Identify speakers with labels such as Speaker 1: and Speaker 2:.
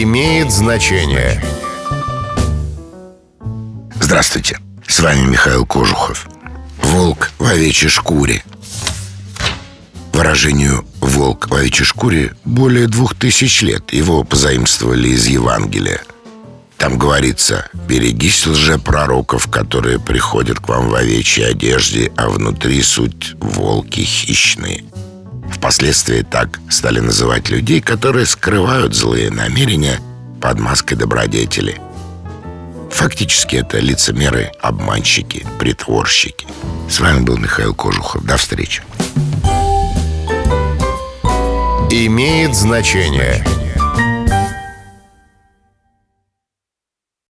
Speaker 1: имеет значение.
Speaker 2: Здравствуйте, с вами Михаил Кожухов. Волк в овечьей шкуре. Выражению «волк в овечьей шкуре» более двух тысяч лет. Его позаимствовали из Евангелия. Там говорится «Берегись лжепророков, которые приходят к вам в овечьей одежде, а внутри суть волки хищные». Впоследствии так стали называть людей, которые скрывают злые намерения под маской добродетели. Фактически это лицемеры, обманщики, притворщики. С вами был Михаил Кожухов. До встречи.
Speaker 1: Имеет значение.